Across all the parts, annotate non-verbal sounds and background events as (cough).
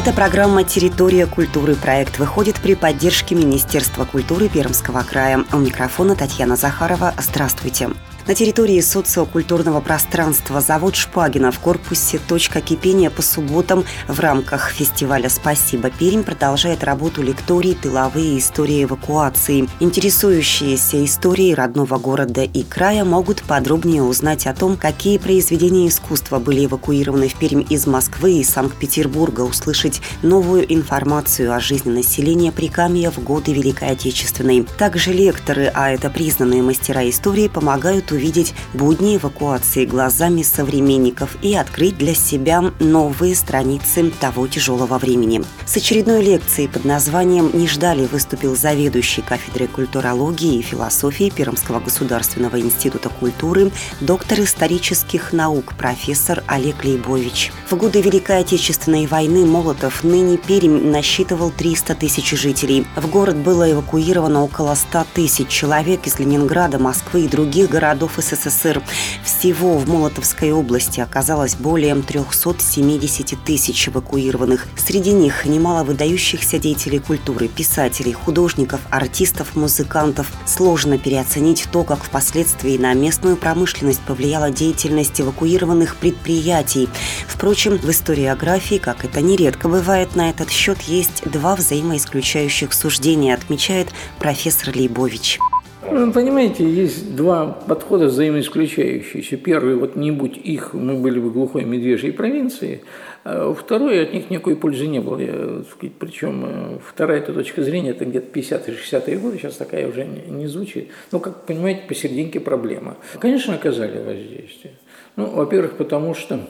Это программа «Территория культуры». Проект выходит при поддержке Министерства культуры Пермского края. У микрофона Татьяна Захарова. Здравствуйте. На территории социокультурного пространства завод Шпагина в корпусе «Точка кипения» по субботам в рамках фестиваля «Спасибо, Пермь» продолжает работу лекторий «Тыловые истории эвакуации». Интересующиеся историей родного города и края могут подробнее узнать о том, какие произведения искусства были эвакуированы в Пермь из Москвы и Санкт-Петербурга, услышать новую информацию о жизни населения Прикамья в годы Великой Отечественной. Также лекторы, а это признанные мастера истории, помогают увидеть будни эвакуации глазами современников и открыть для себя новые страницы того тяжелого времени. С очередной лекцией под названием «Не ждали» выступил заведующий кафедрой культурологии и философии Пермского государственного института культуры, доктор исторических наук профессор Олег Лейбович. В годы Великой Отечественной войны Молотов, ныне Пермь, насчитывал 300 тысяч жителей. В город было эвакуировано около 100 тысяч человек из Ленинграда, Москвы и других городов городов СССР. Всего в Молотовской области оказалось более 370 тысяч эвакуированных. Среди них немало выдающихся деятелей культуры, писателей, художников, артистов, музыкантов. Сложно переоценить то, как впоследствии на местную промышленность повлияла деятельность эвакуированных предприятий. Впрочем, в историографии, как это нередко бывает на этот счет, есть два взаимоисключающих суждения, отмечает профессор Лейбович. Ну, понимаете, есть два подхода взаимоисключающиеся. Первый, вот не будь их, мы были бы глухой медвежьей провинции. А второй, от них никакой пользы не было. Я, сказать, причем э, вторая эта точка зрения, это где-то 50-60-е годы, сейчас такая уже не, звучит. Но, как понимаете, посерединке проблема. Конечно, оказали воздействие. Ну, во-первых, потому что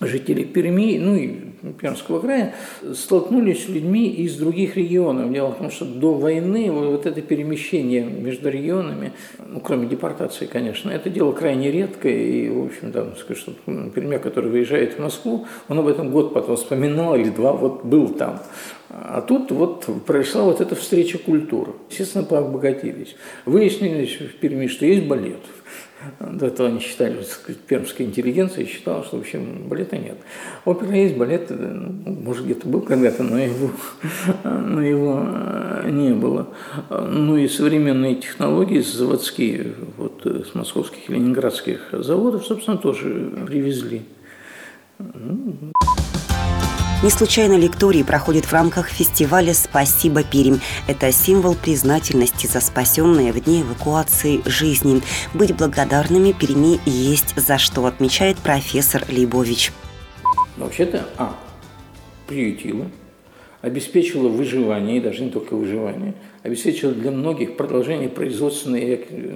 жители Перми, ну и Пермского края, столкнулись с людьми из других регионов. Дело в том, что до войны вот это перемещение между регионами, ну, кроме депортации, конечно, это дело крайне редкое. И, в общем, там, скажу, что Пермяк, который выезжает в Москву, он об этом год потом вспоминал или два, вот был там. А тут вот произошла вот эта встреча культур. Естественно, пообогатились. Выяснились в Перми, что есть балет – до этого они считали, сказать, пермская интеллигенция считала, что, в общем, балета нет. Опера есть, балет, э, ну, может, где-то был когда-то, но его, (laughs) но его э, не было. Ну и современные технологии заводские, вот э, с московских и ленинградских заводов, собственно, тоже привезли. Не случайно лектории проходят в рамках фестиваля «Спасибо, Пермь». Это символ признательности за спасенные в дни эвакуации жизни. Быть благодарными Перми есть за что, отмечает профессор Лейбович. Вообще-то, а, приютила, обеспечила выживание, и даже не только выживание, обеспечила для многих продолжение производственной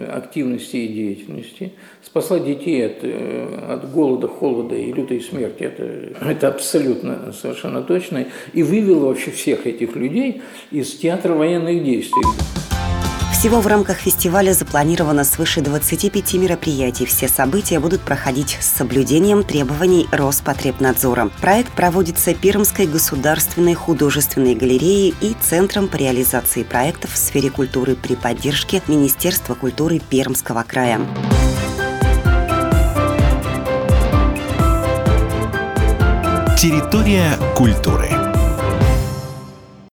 активности и деятельности, спасла детей от, э, от голода, холода и лютой смерти, это, это абсолютно совершенно точно, и вывела вообще всех этих людей из театра военных действий. Всего в рамках фестиваля запланировано свыше 25 мероприятий. Все события будут проходить с соблюдением требований Роспотребнадзора. Проект проводится Пермской государственной художественной галереей и Центром по реализации проектов в сфере культуры при поддержке Министерства культуры Пермского края. Территория культуры.